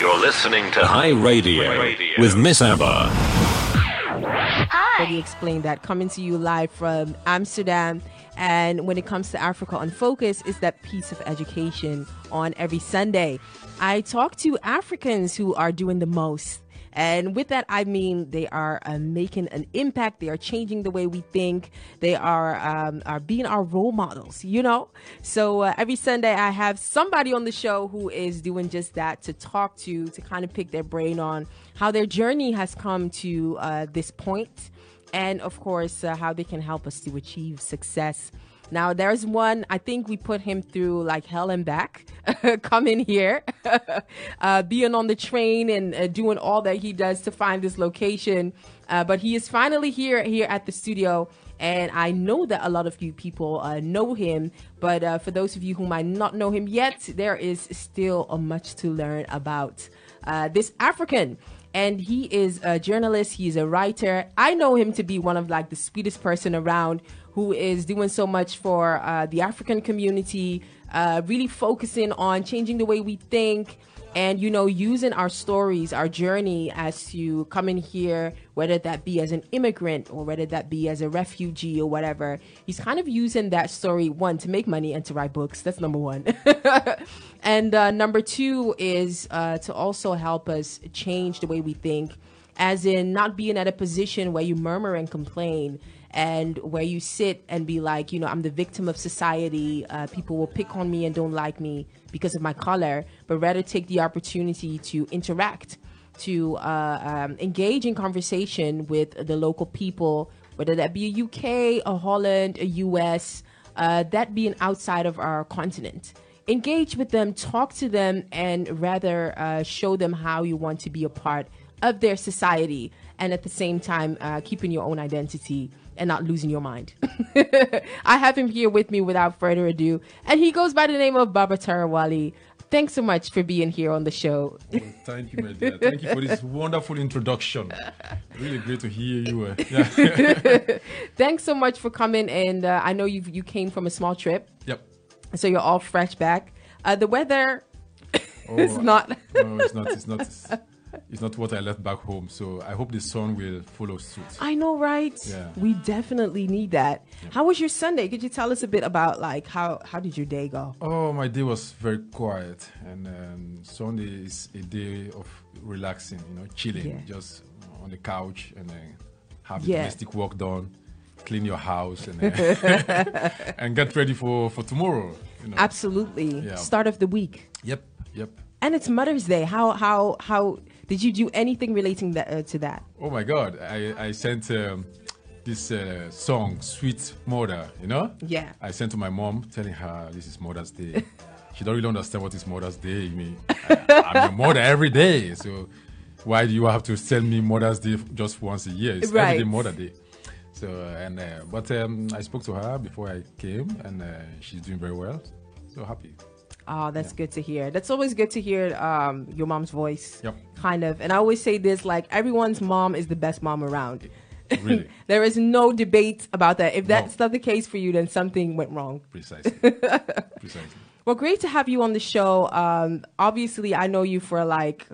You're listening to High Radio, Radio. with Miss Abba. Already explained that coming to you live from Amsterdam. And when it comes to Africa on Focus, is that piece of education on every Sunday. I talk to Africans who are doing the most and with that, I mean they are uh, making an impact. They are changing the way we think. They are um, are being our role models. You know. So uh, every Sunday, I have somebody on the show who is doing just that to talk to, to kind of pick their brain on how their journey has come to uh, this point, and of course, uh, how they can help us to achieve success now there's one I think we put him through like hell and back, coming here, uh, being on the train and uh, doing all that he does to find this location. Uh, but he is finally here here at the studio. And I know that a lot of you people uh, know him, but uh, for those of you who might not know him yet, there is still much to learn about uh, this African and he is a journalist he's a writer i know him to be one of like the sweetest person around who is doing so much for uh, the African community, uh, really focusing on changing the way we think and you know using our stories our journey as to coming here whether that be as an immigrant or whether that be as a refugee or whatever. He's kind of using that story one to make money and to write books. That's number one. And uh, number two is uh, to also help us change the way we think as in not being at a position where you murmur and complain and where you sit and be like, you know, I'm the victim of society. Uh, people will pick on me and don't like me because of my color, but rather take the opportunity to interact, to uh, um, engage in conversation with the local people, whether that be a UK, a Holland, a US, uh, that being outside of our continent. Engage with them, talk to them, and rather uh, show them how you want to be a part of their society, and at the same time, uh, keeping your own identity and not losing your mind. I have him here with me without further ado, and he goes by the name of Babah Tarawally. Thanks so much for being here on the show. Oh, thank you, my dear. Thank you for this wonderful introduction. Really great to hear you. Uh, yeah. Thanks so much for coming, and uh, I know you you came from a small trip. Yep. So you're all fresh back. Uh, the weather oh, is not. no, it's not. It's not. it's not what I left back home. So I hope the sun will follow suit. I know, right? Yeah. We definitely need that. Yeah. How was your Sunday? Could you tell us a bit about like how how did your day go? Oh, my day was very quiet, and um, Sunday is a day of relaxing. You know, chilling, yeah. just on the couch, and then have yeah. domestic work done, clean your house, and and get ready for for tomorrow. You know. Absolutely. Start of the week. Yep. Yep. And it's Mother's Day. How how how did you do anything relating that, uh, to that? Oh my God! I I sent um, this uh, song, "Sweet Mother." You know? Yeah. I sent to my mom, telling her this is Mother's Day. she don't really understand what is Mother's Day. I mean, I, am your mother every day, so why do you have to send me Mother's Day just once a year? It's right. every day Mother Day. So and uh, but um, I spoke to her before I came, and uh, she's doing very well. So happy. Oh, that's yeah. good to hear. That's always good to hear um, your mom's voice. Yep. Kind of. And I always say this like everyone's mom is the best mom around. Really? there is no debate about that. If that's no. not the case for you, then something went wrong. Precisely. Precisely. Well, great to have you on the show. Um, obviously, I know you for like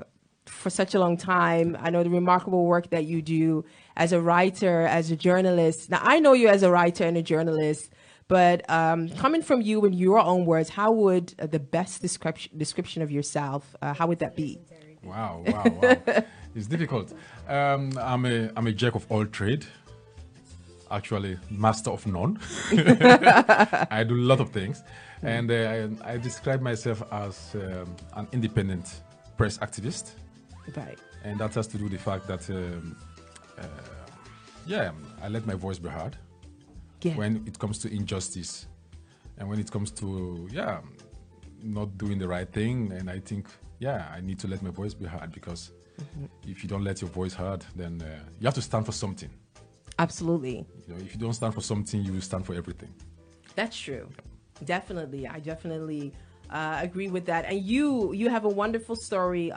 for such a long time. I know the remarkable work that you do as a writer, as a journalist. Now, I know you as a writer and a journalist. But um, coming from you in your own words, how would uh, the best description description of yourself? Uh, how would that be? Wow, wow, wow! it's difficult. Um, I'm a I'm a jack of all trade. Actually, master of none. I do a lot of things, and uh, I, I, describe myself as um, an independent press activist. Right. And that has to do with the fact that, um, uh, yeah, I let my voice be heard yeah. when it comes to injustice and when it comes to yeah not doing the right thing and i think yeah i need to let my voice be heard because mm-hmm. if you don't let your voice heard then uh, you have to stand for something absolutely you know if you don't stand for something you will stand for everything that's true definitely i definitely uh, agree with that. And you, you have a wonderful story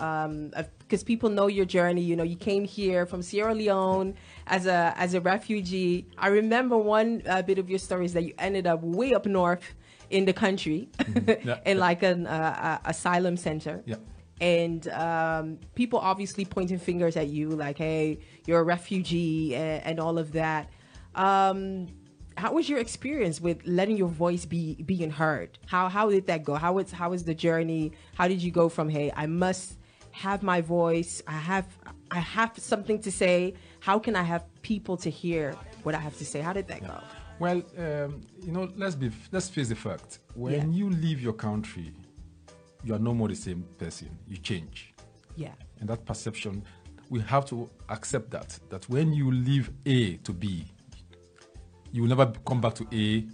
because people know your journey. You know, you came here from Sierra Leone as a as a refugee. I remember one uh, bit of your story is that you ended up way up north in the country, mm-hmm. yeah, in yeah. like an uh, asylum center. Yeah. and um, people obviously pointing fingers at you, like, "Hey, you're a refugee," and, and all of that. Um, how was your experience with letting your voice be being heard? How how did that go? How was how was the journey? How did you go from hey, I must have my voice. I have I have something to say. How can I have people to hear what I have to say? How did that go? Well, um, you know, let's be let's face the fact. When yeah. you leave your country, you are no more the same person. You change. Yeah. And that perception, we have to accept that. That when you leave A to B, you will never come back to A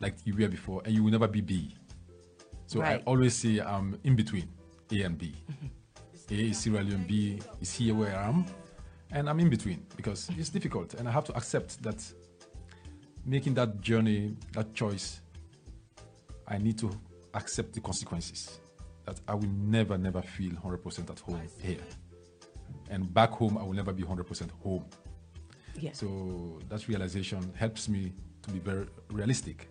like you were before, and you will never be B. So right. I always say I'm in between A and B. Mm-hmm. A is Sierra Leone, B is here where I am, and I'm in between because it's difficult, and I have to accept that making that journey, that choice, I need to accept the consequences. That I will never, never feel 100% at home here. And back home, I will never be 100% home. Yeah. So that realization helps me to be very realistic.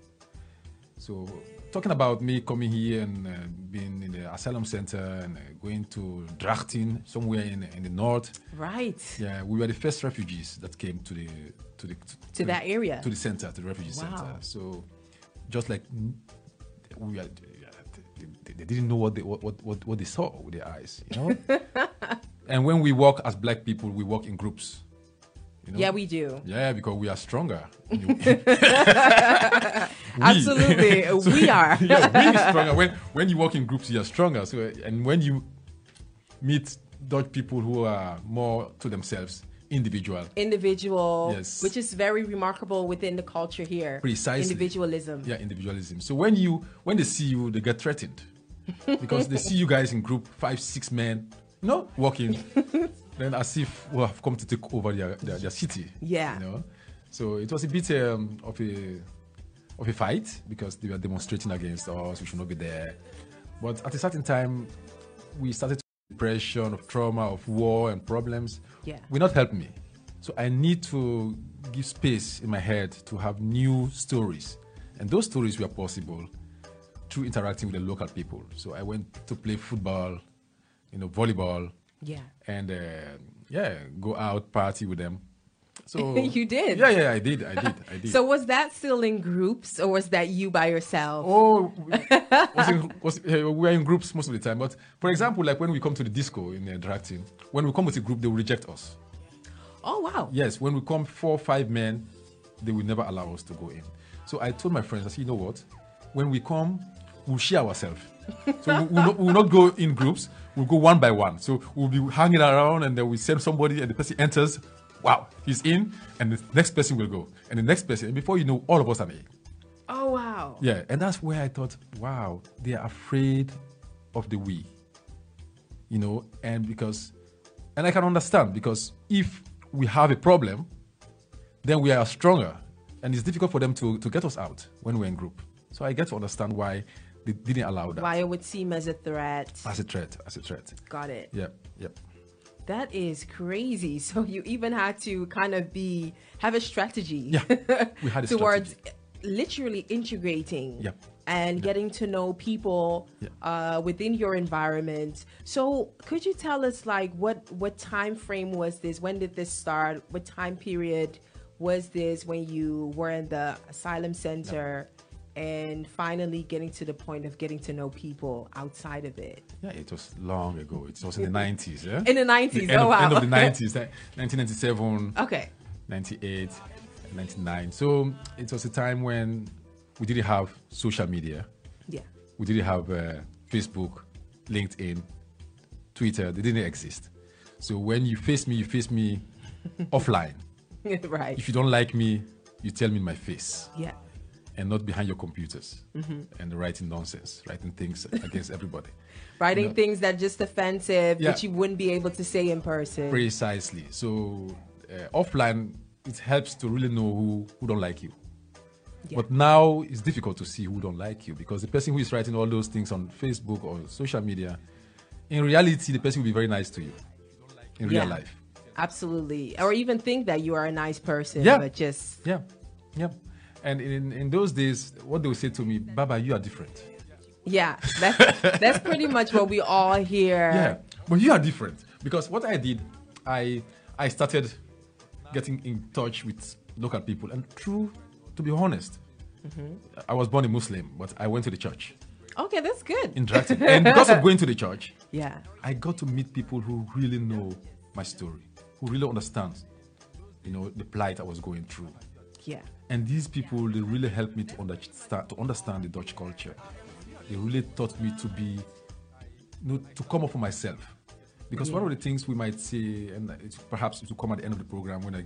So talking about me coming here and uh, being in the asylum center and uh, going to Drachten somewhere in, in the north. Right. Yeah, we were the first refugees that came to the to the to, to that area to the center to the refugee wow. center. So just like we are, they, they didn't know what they what, what what they saw with their eyes, you know. and when we walk as black people, we walk in groups. You know? Yeah, we do. Yeah, because we are stronger. Absolutely, so, we are. yeah, we stronger. When when you work in groups, you are stronger. So, and when you meet Dutch people who are more to themselves, individual, individual, yes, which is very remarkable within the culture here. Precisely, individualism. Yeah, individualism. So when you when they see you, they get threatened because they see you guys in group five, six men, you know, walking then as if we have come to take over their, their, their city. Yeah. You know? So it was a bit um, of a of a fight because they were demonstrating against us. We should not be there. But at a certain time, we started to depression, of trauma, of war and problems. Yeah. Will not help me. So I need to give space in my head to have new stories, and those stories were possible through interacting with the local people. So I went to play football, you know, volleyball yeah. And uh, yeah, go out party with them. So you did. Yeah, yeah, I did. I did. I did. so was that still in groups, or was that you by yourself? Oh, was in, was, uh, we were in groups most of the time. But for example, like when we come to the disco in uh, Drachten, when we come with a group, they will reject us. Oh wow. Yes, when we come four, five men, they will never allow us to go in. So I told my friends, I said, you know what? When we come, we'll share ourselves. So we, will not, we'll not go in groups we'll go one by one. So we'll be hanging around and then we send somebody and the person enters. Wow, he's in, and the next person will go, and the next person, and before you know, all of us are in. Oh wow! Yeah, and that's where I thought, wow, they are afraid of the we. You know, and because, and I can understand because if we have a problem, then we are stronger, and it's difficult for them to to get us out when we're in group. So I get to understand why they didn't allow that. Why it would seem as a threat. As a threat, as a threat. Got it. Yep, yep. That is crazy. So you even had to kind of be have a strategy. Yeah, we had towards strategy. literally integrating. And getting to know people uh, within your environment. So, could you tell us, like, what what time frame was this? When did this start? What time period was this when you were in the asylum center? And finally getting to the point of getting to know people outside of it. Yeah, it was long ago. It was in the 90s, yeah? In the 90s, the oh of, wow. End of the 90s, 1997. Okay. 98, 99. So it was a time when we didn't have social media. Yeah. We didn't have uh, Facebook, LinkedIn, Twitter. They didn't exist. So when you face me, you face me offline. right. If you don't like me, you tell me in my face. Yeah and not behind your computers mm-hmm. and writing nonsense, writing things against everybody. Writing you know? things that are just offensive, yeah. which you wouldn't be able to say in person. Precisely. So uh, offline, it helps to really know who, who don't like you. Yeah. But now it's difficult to see who don't like you because the person who is writing all those things on Facebook or social media, in reality, the person will be very nice to you in yeah. real life. Absolutely. Or even think that you are a nice person, yeah. but just. Yeah. Yeah. And in, in those days, what they would say to me, Babah, you are different. Yeah, that's that's pretty much what we all hear. Yeah, but you are different because what I did, I I started getting in touch with local people, and true, to be honest, mm-hmm. I was born a Muslim, but I went to the church. Okay, that's good. Interacting, and because of going to the church, yeah, I got to meet people who really know my story, who really understand, you know, the plight I was going through. Yeah. And these people, they really helped me to understand to understand the Dutch culture. They really taught me to be, you know, to come up for myself. Because yeah. one of the things we might say, and it's perhaps it will come at the end of the program when I,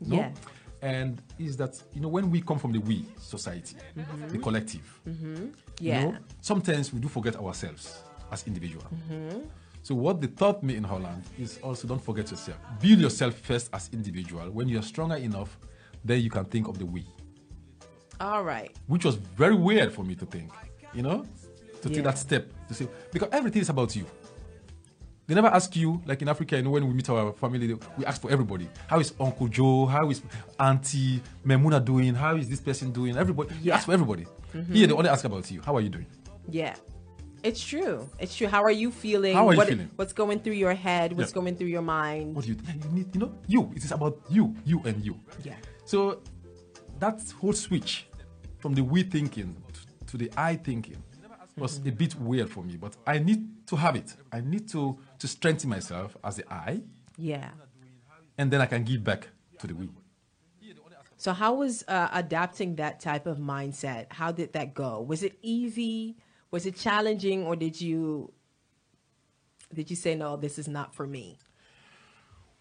know, yeah. and is that you know when we come from the we society, mm-hmm. the collective, mm-hmm. yeah. You know, sometimes we do forget ourselves as individual. Mm-hmm. So what they taught me in Holland is also don't forget yourself. Build yourself first as individual. When you're stronger enough, then you can think of the we. All right. Which was very weird for me to think, you know, to yeah. take that step to say because everything is about you. They never ask you, like in Africa, you know, when we meet our family, we ask for everybody. How is Uncle Joe? How is Auntie Memuna doing? How is this person doing? Everybody. Yeah. ask for everybody. Mm-hmm. Here, they only ask about you. How are you doing? Yeah. It's true. It's true. How are you feeling? How are what, you feeling? What's going through your head? What's yeah. going through your mind? What do you, you need? You know, you. It is about you, you, and you. Yeah. So that whole switch from the we thinking to the I thinking was a bit weird for me, but I need to have it. I need to to strengthen myself as the I. Yeah. And then I can give back to the we. So how was uh, adapting that type of mindset? How did that go? Was it easy? Was it challenging, or did you did you say no? This is not for me.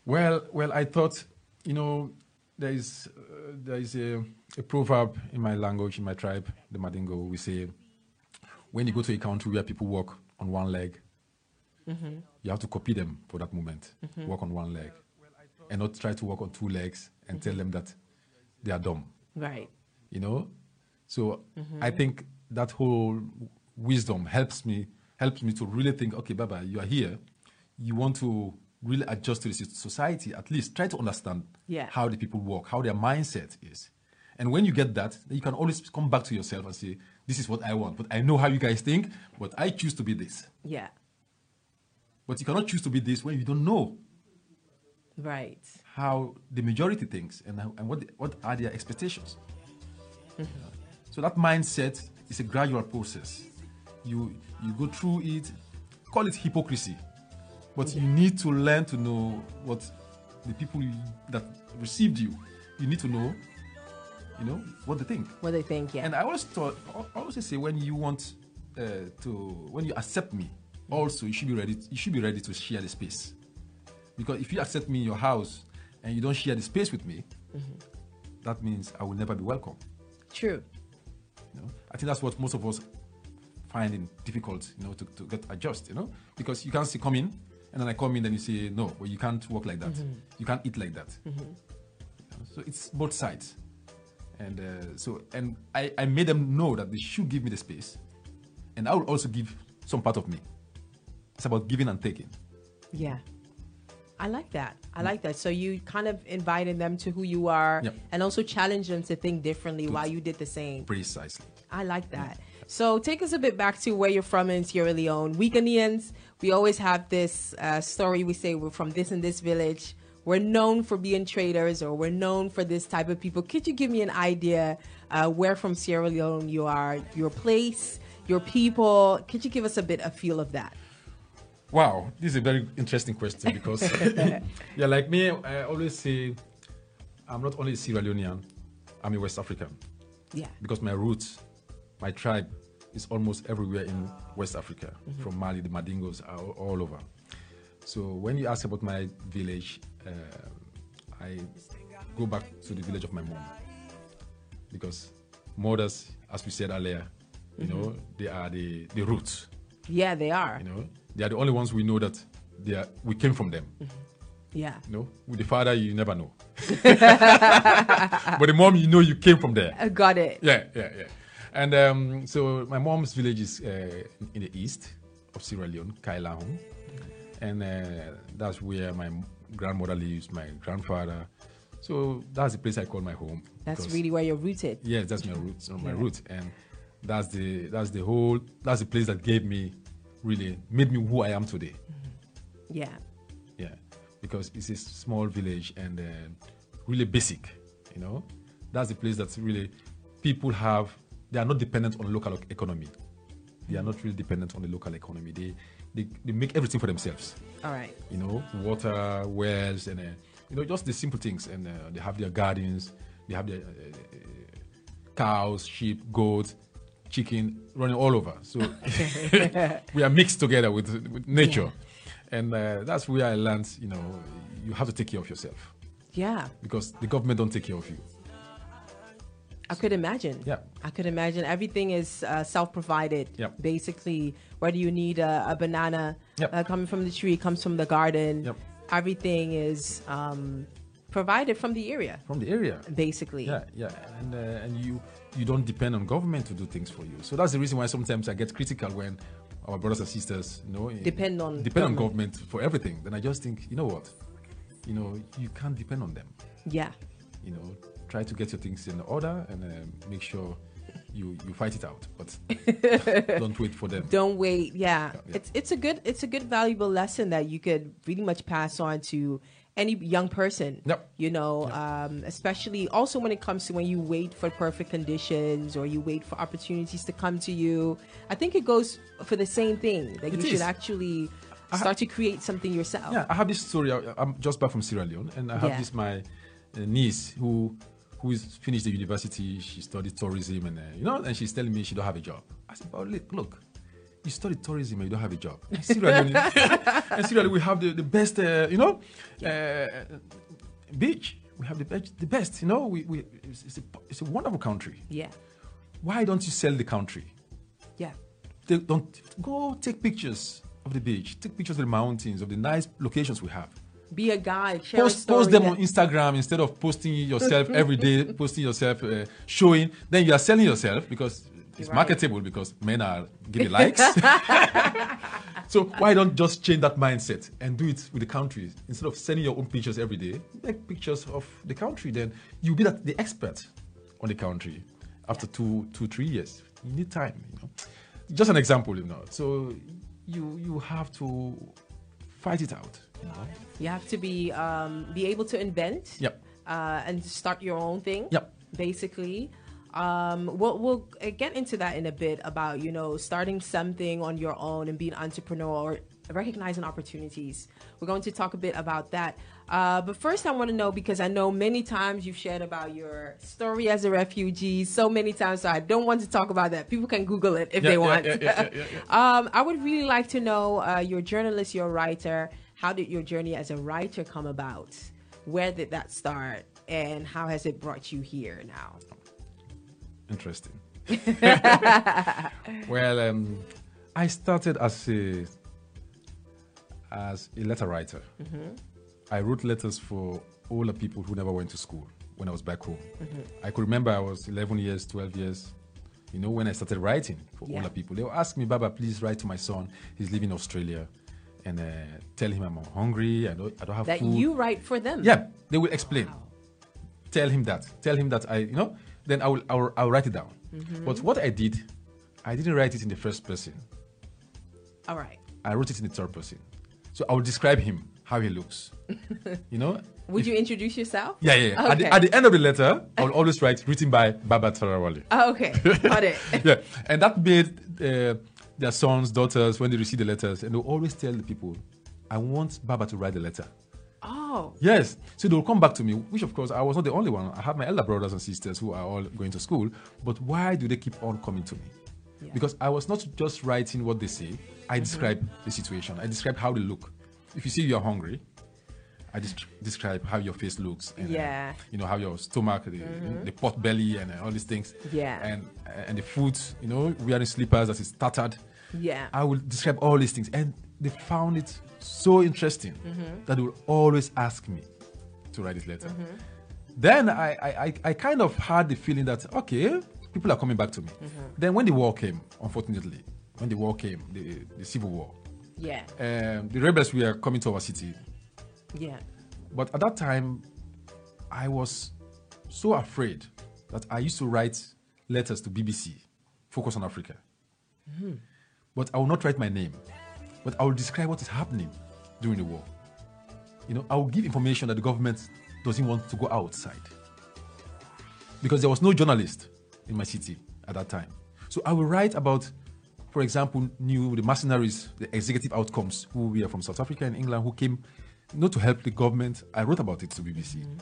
Well, well, I thought, you know, there is uh, there is a, a, proverb in my language, in my tribe, the Mandingo. We say, when you go to a country where people walk on one leg, mm-hmm. you have to copy them for that moment. Mm-hmm. Walk on one leg, and not try to walk on two legs and mm-hmm. tell them that they are dumb. Right. You know, so I think that whole wisdom helps me helps me to really think. Okay, Babah, you are here. You want to really adjust to the society, at least try to understand yeah. how the people work, how their mindset is. And when you get that, then you can always come back to yourself and say, This is what I want. But I know how you guys think, but I choose to be this. Yeah. But you cannot choose to be this when you don't know. Right. How the majority thinks and, and what, the, what are their expectations. Mm-hmm. so that mindset is a gradual process. You, you go through it, call it hypocrisy but you need to learn to know what the people that received you, you need to know, you know, what they think. What they think, yeah. And I always thought, I always say when you want uh, to, when you accept me, also you should be ready. You should be ready to share the space, because if you accept me in your house and you don't share the space with me, mm-hmm. that means I will never be welcome. True. You know, I think that's what most of us find difficult, you know, to, to get adjust, you know, because you can't see come in and then I come in and you say, no, well, you can't work like that. Mm-hmm. You can't eat like that. Mm-hmm. So it's both sides. And uh, so, and I, I made them know that they should give me the space. And I will also give some part of me. It's about giving and taking. Yeah. I like that. I like that. So you kind of invited them to who you are yep. and also challenged them to think differently while you did the same. Precisely. I like that. Yeah. So take us a bit back to where you're from in Sierra Leone. We Ghanaians, we always have this uh, story. We say we're from this and this village. We're known for being traders, or we're known for this type of people. Could you give me an idea uh, where from Sierra Leone you are, your place, your people? Could you give us a bit of feel of that? Wow, this is a very interesting question because, yeah, like me, I always say I'm not only Sierra Leonean, I'm a West African. Yeah. Because my roots, my tribe is almost everywhere in West Africa. Mm-hmm. From Mali, the Mandingos are all over. So when you ask about my village, uh, I go back to the village of my mom because mothers, as we said earlier, you mm-hmm. know, they are the, the roots. Yeah, they are. You know, they are the only ones we know that they are, we came from them. Mm-hmm. Yeah. You know, with the father, you never know. but the mom, you know, you came from there. I got it. Yeah, yeah, yeah. And um, so my mom's village is uh, in the east of Sierra Leone, Kailahun. And uh, that's where my grandmother lives, my grandfather. So that's the place I call my home. That's really where you're rooted. Yes, that's my roots, my yeah. root. And that's the that's the whole that's the place that gave me really made me who I am today. Mm-hmm. Yeah. Yeah, because it's a small village and uh, really basic. You know, that's the place that's really people have. They are not dependent on local economy. They are not really dependent on the local economy. They they, they make everything for themselves. All right. You know, water, wells, and uh, you know just the simple things. And uh, they have their gardens. They have their uh, cows, sheep, goats, chicken running all over. So we are mixed together with, with nature. Yeah. And uh, that's where I learned, you know, you have to take care of yourself. Yeah. Because the government don't take care of you. I could imagine. Yeah. I could imagine everything is uh, self-provided. Yep. Basically, whether you need a, a banana yep. uh, coming from the tree, comes from the garden. Yep. Everything is um, provided from the area. From the area. Basically. Yeah, yeah, and uh, and you you don't depend on government to do things for you. So that's the reason why sometimes I get critical when our brothers and sisters, you know, depend on depend government. on government for everything. Then I just think, you know what, you know, you can't depend on them. Yeah. You know, try to get your things in order and uh, make sure you you fight it out but don't wait for them don't wait yeah. yeah. it's it's a good it's a good valuable lesson that you could really much pass on to any young person. Yep. You know, yep. um, especially also when it comes to when you wait for perfect conditions or you wait for opportunities to come to you. I think it goes for the same thing that it you is. should actually start to create something yourself. Yeah, I have this story. I, am just back from Sierra Leone, and I have yeah. this my uh, niece who who is finished the university. She studied tourism, and uh, you know, and she's telling me she don't have a job. I said, "Oh, look, look." you study tourism and you don't have a job. And seriously, and seriously we have the, the best, uh, you know, uh, beach. We have the best, the best, you know. We, we it's, it's, a, it's a wonderful country. Yeah. Why don't you sell the country? Yeah. They don't go take pictures of the beach, take pictures of the mountains, of the nice locations we have. Be a guide. post, post them on Instagram instead of posting yourself every day, posting yourself, uh, showing. Then you are selling yourself because it's right. marketable because men are giving likes. so why don't just change that mindset and do it with the country instead of sending your own pictures every day? Make pictures of the country. Then you'll be the expert on the country after two, two, three years. You need time. You know, just an example. You know, so you you have to fight it out. You, have to be um, be able to invent. Yep. Uh, and start your own thing. Yep. Basically, um, we'll, we'll get into that in a bit about you know starting something on your own and being entrepreneur or recognizing opportunities. We're going to talk a bit about that. Uh, but first, I want to know because I know many times you've shared about your story as a refugee so many times, so I don't want to talk about that. People can Google it if yeah, they yeah, want. Yeah, um, I would really like to know uh, you're a journalist, you're a writer. How did your journey as a writer come about? Where did that start? And how has it brought you here now? Interesting. well, um, I started as a as a letter writer. Mm-hmm. I wrote letters for older people who never went to school when I was back home. Mm-hmm. I could remember I was 11 years, 12 years. You know, when I started writing for Yeah. older people, they would ask me, Babah, please write to my son. He's living in Australia. And uh, tell him I'm hungry. I don't, I don't have That food. you write for them. Yeah, they will explain. Wow. Tell him that. Tell him that I, you know, then I will, I will, I will write it down. Mm-hmm. But what I did, I didn't write it in the first person. All right. I wrote it in the third person. So I will describe him, how he looks. you know? Would If- you introduce yourself? Yeah, yeah. yeah. At, the, at the end of the letter, I will always write written by Babah Tarawally. Oh, okay. Got it. yeah, and that made uh, their sons, daughters, when they receive the letters, and they'll always tell the people, I want Babah to write the letter. Oh, Yes. So they'll come back to me, which of course I was not the only one. I have my elder brothers and sisters who are all going to school. But why do they keep on coming to me? Yeah. Mm-hmm. Because I was not just writing what they say, I describe the situation, I describe how they look. If you see you're hungry, I des- describe how your face looks, and uh, Yeah. you know how your stomach, the, the pot belly, and uh, all these things. Yeah. and and the foot, you know, wearing slippers that is tattered. Yeah. I will describe all these things, and they found it so interesting Mm-hmm. that they will always ask me to write this letter. Mm-hmm. Then I, I, I, I kind of had the feeling that okay, people are coming back to me. Mm-hmm. Then when the war came, unfortunately, when the war came, the, the civil war, yeah. um, the rebels were coming to our city. Yeah. But at that time, I was so afraid that I used to write letters to BBC focus on Africa. Mm-hmm. But I will not write my name, but I will describe what is happening during the war. You know, I will give information that the government doesn't want to go outside. Because there was no journalist in my city at that time. So I will write about, for example, new the mercenaries, the executive outcomes who were from South Africa and England who came not to help the government. I wrote about it to BBC. Mm-hmm.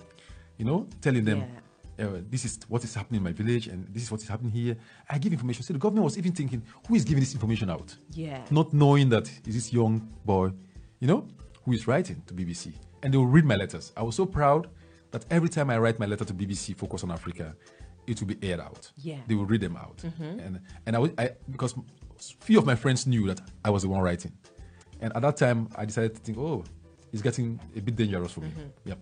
You know, telling them yeah uh, this is what is happening in my village and this is what is happening here. I give information. So the government was even thinking, who is giving this information out? Yeah. Not knowing that is this young boy, you know, who is writing to BBC. And they will read my letters. I was so proud that every time I write my letter to BBC Focus on Africa, it will be aired out. Yeah. They will read them out. Mm-hmm. And and I, I because few of my friends knew that I was the one writing. And at that time I decided to think, oh, it's getting a bit dangerous for me. Mm-hmm. Yep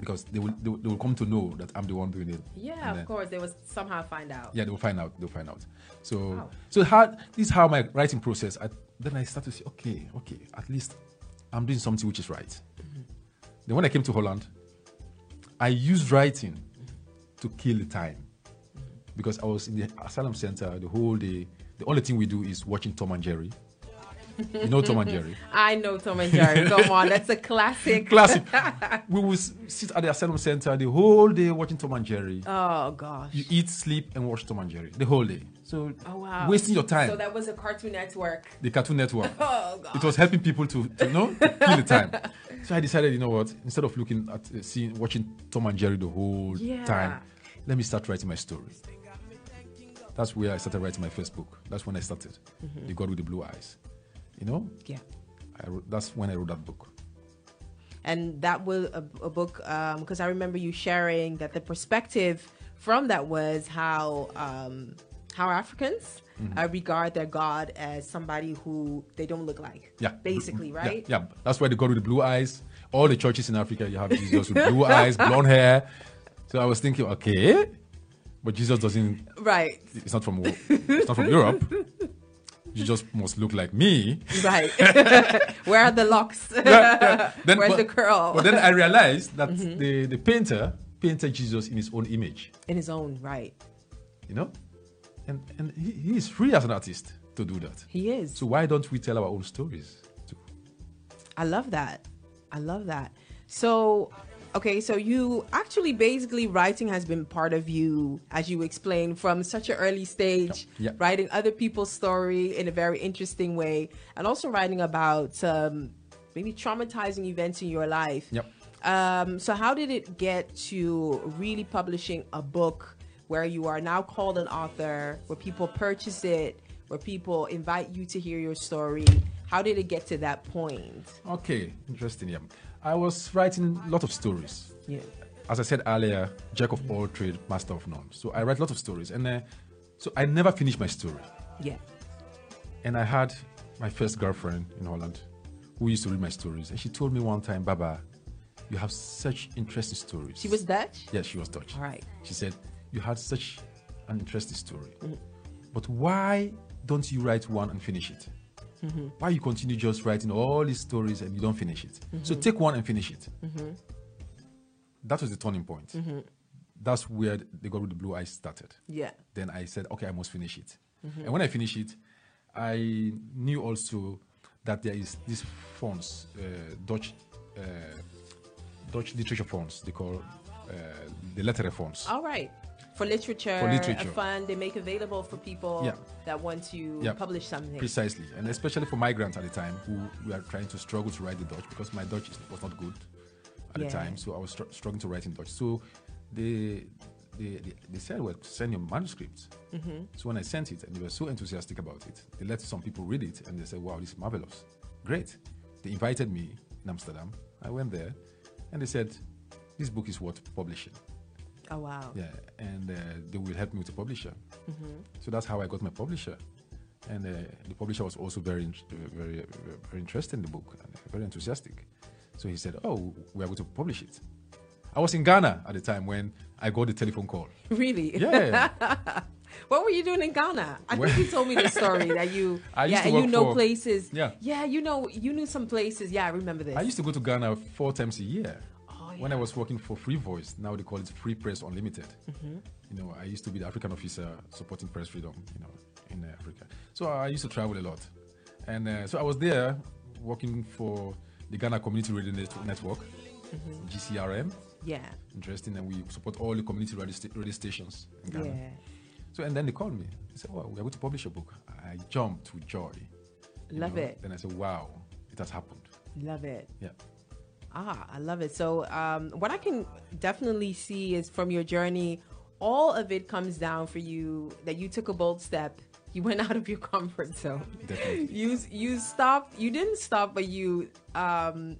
because they will, they will, they will come to know that I'm the one doing it. Yeah, of course, they will somehow find out. Yeah, they will find out. They'll find out. So, wow. so how this is how my writing process. I, then I start to say, okay, okay, at least I'm doing something which is right. Mm-hmm. Then when I came to Holland, I used writing to kill the time mm-hmm. because I was in the asylum center the whole day. The only thing we do is watching Tom and Jerry. You know Tom and Jerry. I know Tom and Jerry. Come on, that's a classic. classic. We will sit at the asylum center the whole day watching Tom and Jerry. Oh gosh. You eat, sleep, and watch Tom and Jerry the whole day. So oh, wow. wasting your time. So that was a Cartoon Network. The Cartoon Network. oh god. It was helping people to, to you know to kill the time. So I decided, you know what? Instead of looking at uh, seeing watching Tom and Jerry the whole yeah. time, let me start writing my story. That's where I started writing my first book. That's when I started. Mm-hmm. The God with the Blue Eyes. You know? Yeah. Wrote, that's when I wrote that book. And that was a, a book um because um, I remember you sharing that the perspective from that was how um, how Africans mm-hmm. uh, regard their God as somebody who they don't look like. Yeah, basically, right? Yeah, yeah. that's why the God with the blue eyes. All the churches in Africa, you have Jesus with blue eyes, blonde hair. So I was thinking, okay, but Jesus doesn't. Right. It's not from. It's not from Europe you just must look like me. Right. Where are the locks? Yeah, yeah. Then, Where's but, the curl? But then I realized that mm-hmm. the, the painter painted Jesus in his own image. In his own, right. You know? And, and he, he is free as an artist to do that. He is. So why don't we tell our own stories? Too? I love that. I love that. So Okay, so you actually basically writing has been part of you, as you explained, from such an early stage, writing other people's story in a very interesting way, and also writing about um, maybe traumatizing events in your life. Yep. Um, so, how did it get to really publishing a book where you are now called an author, where people purchase it, where people invite you to hear your story? How did it get to that point? Okay, interesting. Yeah. I was writing a lot of stories. Yeah. As I said earlier, jack of all trade, master of none. So I write a lot of stories, and uh, so I never finished my story. Yeah. And I had my first girlfriend in Holland, who used to read my stories, and she told me one time, "Babah, you have such interesting stories." She was Dutch. Yeah, she was Dutch. All right. She said, "You had such an interesting story, mm-hmm. but why don't you write one and finish it?" Mm-hmm. Why you continue just writing all these stories and you don't finish it? Mm-hmm. So take one and finish it. Mm-hmm. That was the turning point. Mm-hmm. That's where the God with the blue eyes started. Yeah. Then I said, okay, I must finish it. Mm-hmm. And when I finish it, I knew also that there is these funds, uh, Dutch, uh, Dutch literature funds. They call uh, the letter funds. All right for literature, for literature. a fund they make available for people yeah. that want to yeah. publish something. Precisely, and especially for migrants at the time who were trying to struggle to write the Dutch because my Dutch was not good at yeah. the time, so I was str- struggling to write in Dutch. So they they, they, they said, well, send your manuscripts. Mm-hmm. So when I sent it, and they were so enthusiastic about it, they let some people read it, and they said, wow, this is marvelous, great. They invited me in Amsterdam. I went there, and they said, this book is worth publishing. Oh wow! Yeah, and uh, they will help me with the publisher. Mm-hmm. So that's how I got my publisher, and uh, the publisher was also very, very, very interested in the book and very enthusiastic. So he said, "Oh, we are going to publish it." I was in Ghana at the time when I got the telephone call. Really? Yeah. what were you doing in Ghana? I think you told me the story that you I yeah, and you know for, places. Yeah. Yeah, you know you knew some places. Yeah, I remember this. I used to go to Ghana four times a year. When I was working for Free Voice, now they call it Free Press Unlimited. Mm-hmm. You know, I used to be the African officer supporting press freedom. You know, in uh, Africa. So I used to travel a lot, and uh, so I was there working for the Ghana Community Radio Network, mm-hmm. GCRN. Yeah. Interesting, and we support all the community radio, sta- radio stations in Ghana. Yeah. So and then they called me. They said, "Oh, we're going to publish a book." I jumped with joy. Love know? it. Then I said, "Wow, it has happened." Love it. Yeah. Ah, I love it. So, um, what I can definitely see is from your journey, all of it comes down for you that you took a bold step. You went out of your comfort zone. Definitely. You you stopped. You didn't stop, but you um,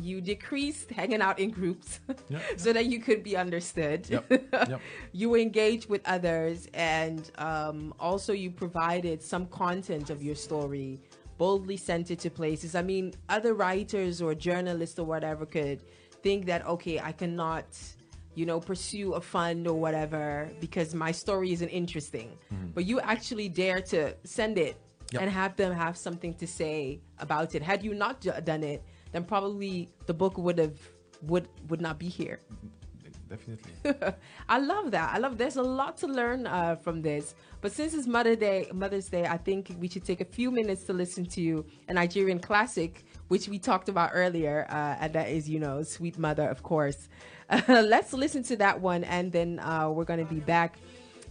you decreased hanging out in groups yep, so that you could be understood. Yep, yep. you engaged with others, and um, also you provided some content of your story boldly sent it to places. I mean, other writers or journalists or whatever could think that, okay, I cannot, you know, pursue a fund or whatever because my story isn't interesting. Mm-hmm. But you actually dare to send it yep. and have them have something to say about it. Had you not done it, then probably the book would have would would not be here definitely. I love that. I love. There's a lot to learn uh, from this. But since it's Mother Day, Mother's Day, I think we should take a few minutes to listen to a Nigerian classic, which we talked about earlier, uh, and that is, you know, Sweet Mother, of course. Uh, let's listen to that one, and then uh, we're going to be back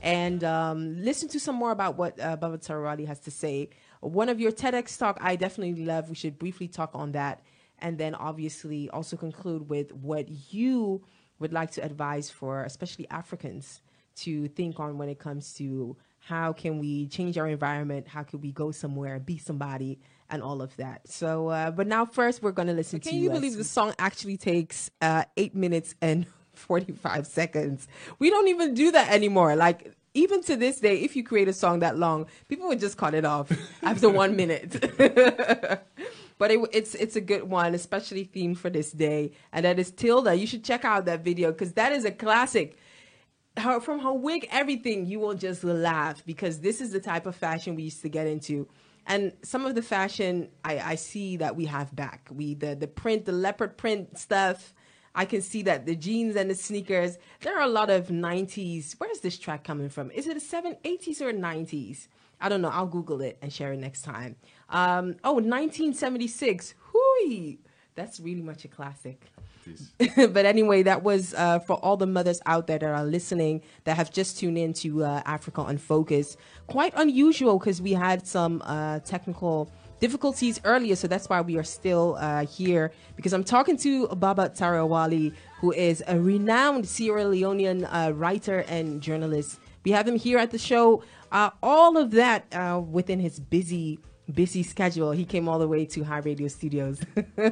and um, listen to some more about what uh, Babah Tarawally has to say. One of your TEDx talk I definitely love. We should briefly talk on that, and then obviously also conclude with what you would like to advise for especially Africans to think on when it comes to how can we change our environment, how can we go somewhere, be somebody, and all of that. So, uh, but now first we're going to listen to. Can you believe the song actually takes uh, eight minutes and forty five seconds? We don't even do that anymore. Like even to this day, if you create a song that long, people would just cut it off after one minute. but it, it's it's a good one, especially themed for this day, and that is Tilda. You should check out that video because that is a classic. Her, from her wig, everything you will just laugh because this is the type of fashion we used to get into, and some of the fashion I, I see that we have back. We the the print, the leopard print stuff I can see that the jeans and the sneakers. There are a lot of 90s. Where's this track coming from? Is it a 7 80s or 90s? I don't know. I'll Google it and share it next time. Um, oh, 1976. Hooey. That's really much a classic. but anyway, that was uh, for all the mothers out there that are listening that have just tuned in to uh, Africa on Focus. Quite unusual because we had some uh, technical difficulties earlier, so that's why we are still uh, here. Because I'm talking to Babah Tarawally, who is a renowned Sierra Leonean uh, writer and journalist. We have him here at the show. Uh, all of that uh, within his busy busy schedule. He came all the way to High Radio Studios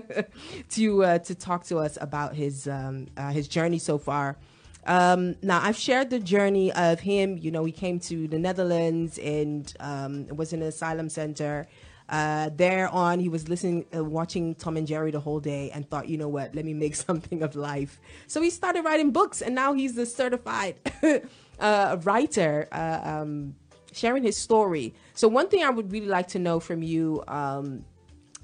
to uh, to talk to us about his um, uh, his journey so far. Um, now I've shared the journey of him. You know, he came to the Netherlands and um, was in an asylum center. Uh, there on, he was listening, uh, watching Tom and Jerry the whole day, and thought, you know what, let me make something of life. So he started writing books, and now he's a certified uh, writer, uh, um, sharing his story. So one thing I would really like to know from you, um,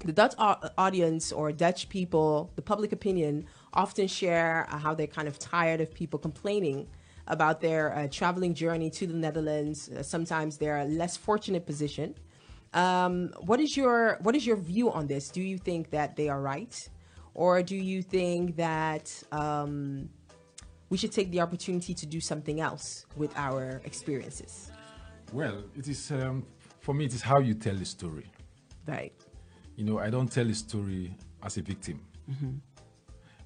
the Dutch audience or Dutch people, the public opinion, often share uh, how they're kind of tired of people complaining about their uh, traveling journey to the Netherlands. sometimes they're a less fortunate position um, what is your what is your view on this? Do you think that they are right, or do you think that um, we should take the opportunity to do something else with our experiences? Well, it is um, for me. It is how you tell the story. Right. You know, I don't tell a story as a victim, mm-hmm.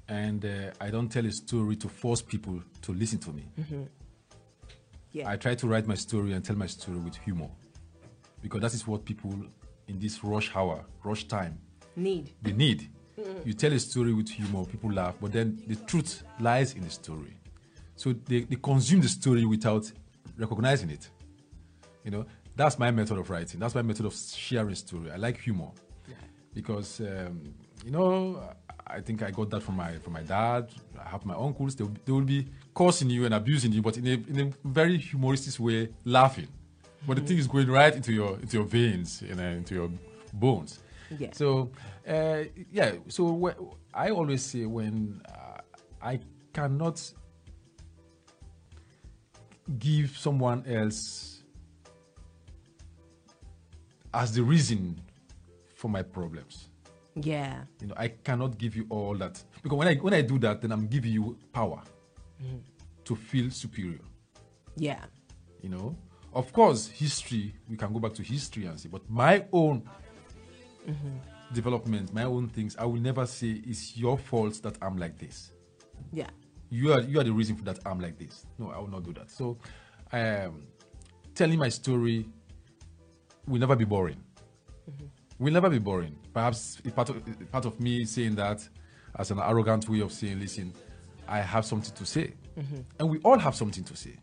and uh, I don't tell a story to force people to listen to me. Mm-hmm. Yeah. I try to write my story and tell my story with humor because that is what people in this rush hour, rush time need. They need. Mm-hmm. You tell a story with humor, people laugh, but then the truth lies in the story. So they, they consume the story without recognizing it. You know, that's my method of writing. That's my method of sharing story. I like humor yeah. because um, you know I think I got that from my from my dad. I have my uncles. They, they will be cursing you and abusing you, but in a in a very humoristic way, laughing but the thing is going right into your into your veins, you know, into your bones. Yeah. So, uh, yeah. So wh- I always say when uh, I cannot give someone else as the reason for my problems. Yeah. You know, I cannot give you all that because when I when I do that, then I'm giving you power mm. to feel superior. Yeah. You know, of course, history we can go back to history and see, but my own mm-hmm. development, my own things, I will never say it's your fault that I'm like this. Yeah. You are you are the reason for that I'm like this. No, I will not do that. So, um, telling my story will never be boring. Mm-hmm. Will never be boring. Perhaps part of part of me saying that as an arrogant way of saying, listen, I have something to say, mm-hmm. and we all have something to say.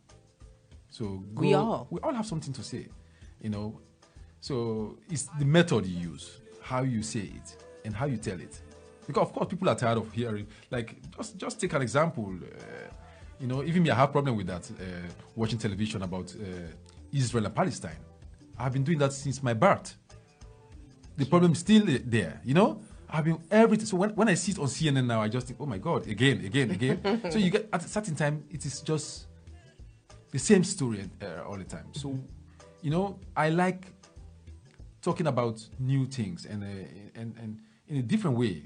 So go, we all we all have something to say, you know. So it's the method you use, how you say it, and how you tell it. Because of course people are tired of hearing. Like just just take an example. Uh, you know, even me, I have problem with that. Uh, watching television about uh, Israel and Palestine. I've been doing that since my birth. The problem is still there. You know, I've been everything. So when, when I see it on CNN now, I just think, oh my god, again, again, again. so you get at a certain time, it is just the same story uh, all the time. So, you know, I like talking about new things and uh, and and in a different way,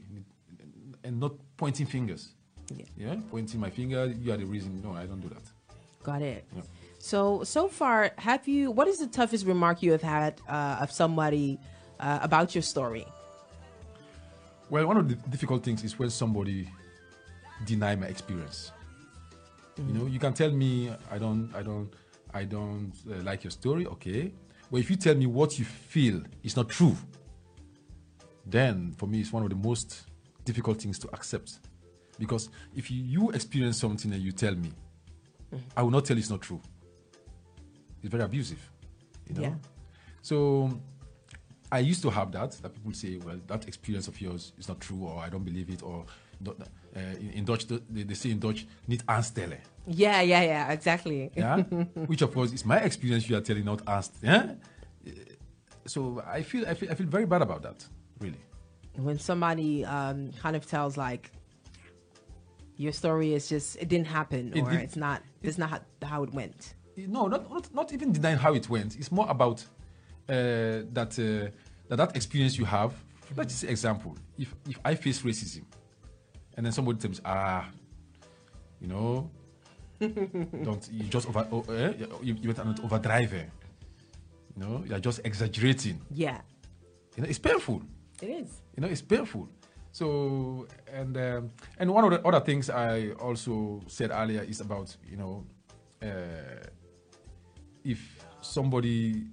and not pointing fingers. Yeah. yeah, pointing my finger. You are the reason. No, I don't do that. Got it. Yeah. So so far, have you? What is the toughest remark you have had uh, of somebody uh, about your story? Well, one of the difficult things is when somebody deny my experience. Mm-hmm. You know, you can tell me I don't, I don't, I don't uh, like your story. Okay, but if you tell me what you feel is not true, then for me it's one of the most difficult things to accept. Because if you, you experience something and you tell me, mm-hmm. I will not tell it's not true. It's very abusive, you know. Yeah. So I used to have that that people say, well, that experience of yours is not true, or I don't believe it, or uh, in, Dutch they, they, say in Dutch, niet aanstellen. Yeah, yeah, yeah, exactly. Yeah, which of course is my experience. You are telling not asked. Yeah. So I feel I feel I feel very bad about that, really. When somebody um, kind of tells like your story is just it didn't happen or it, it's not it, it's not how, how, it went. No, not, not not even denying how it went. It's more about uh, that uh, that that experience you have. Let's say example. If if I face racism, and then somebody tells me, ah, you know, don't you just over oh, eh? you, you went overdrive. You know, you're just exaggerating. Yeah. You know, it's painful. It is. You know, it's painful. So and um, and one of the other things I also said earlier is about you know uh, if somebody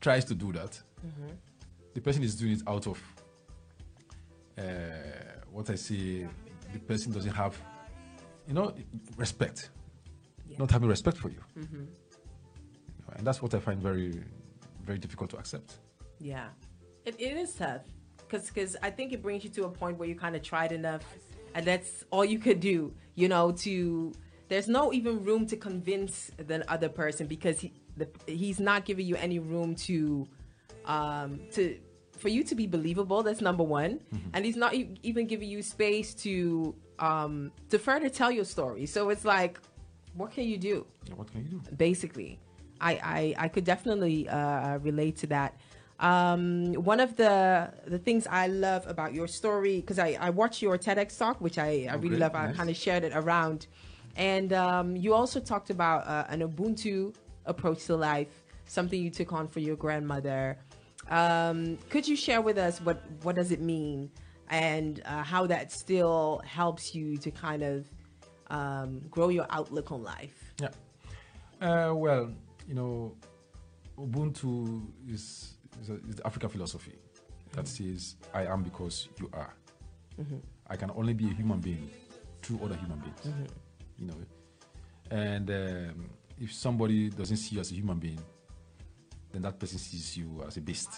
tries to do that, mm-hmm. the person is doing it out of uh, what I say. The person doesn't have, you know, respect. Yeah. Not having respect for you. Mm-hmm. and that's what I find very, very difficult to accept. Yeah, it, it is tough because because I think it brings you to a point where you kind of tried enough, and that's all you could do. You know, to there's no even room to convince the other person because he the, he's not giving you any room to um to for you to be believable. That's number one. Mm-hmm. and he's not even giving you space to um to further tell your story. So it's like what can you do? What can you do? Basically i i, I could definitely uh, relate to that. Um, one of the the things I love about your story because I, I watched your TEDx talk, which I, I oh, really love. Nice. I kind of shared it around, and um, you also talked about uh, an Ubuntu approach to life, something you took on for your grandmother. Um, could you share with us what what does it mean and uh, how that still helps you to kind of um, grow your outlook on life? Yeah. Uh, well, you know, Ubuntu is is, a, is the African philosophy that mm-hmm. says, "I am because you are." Mm-hmm. I can only be a human being through other human beings. Mm-hmm. You know, and um, if somebody doesn't see you as a human being, then that person sees you as a beast.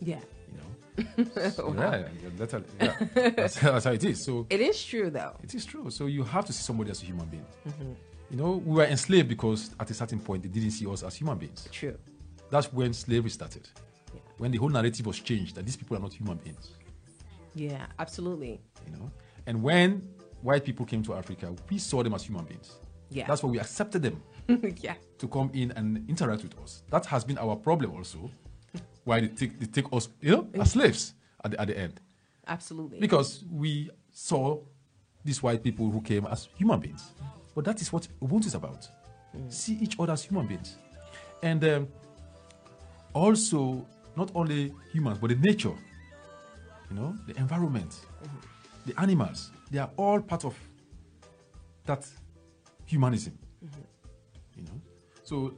Yeah. You know. so, wow. Yeah, that's how, yeah. that's, that's, how it is. So it is true, though. It is true. So you have to see somebody as a human being. Mm-hmm. You know, we were enslaved because at a certain point they didn't see us as human beings. True. That's when slavery started. Yeah. When the whole narrative was changed that these people are not human beings. Yeah, absolutely. You know, and when white people came to Africa, we saw them as human beings. Yeah. That's why we accepted them yeah. to come in and interact with us. That has been our problem also. Why they take, they take us, you know, as slaves at the, at the end. Absolutely. Because we saw these white people who came as human beings. But that is what Ubuntu is about. See each other as human beings. And um, also, not only humans, but the nature, you know, the environment, the animals, they are all part of that humanism. You know, so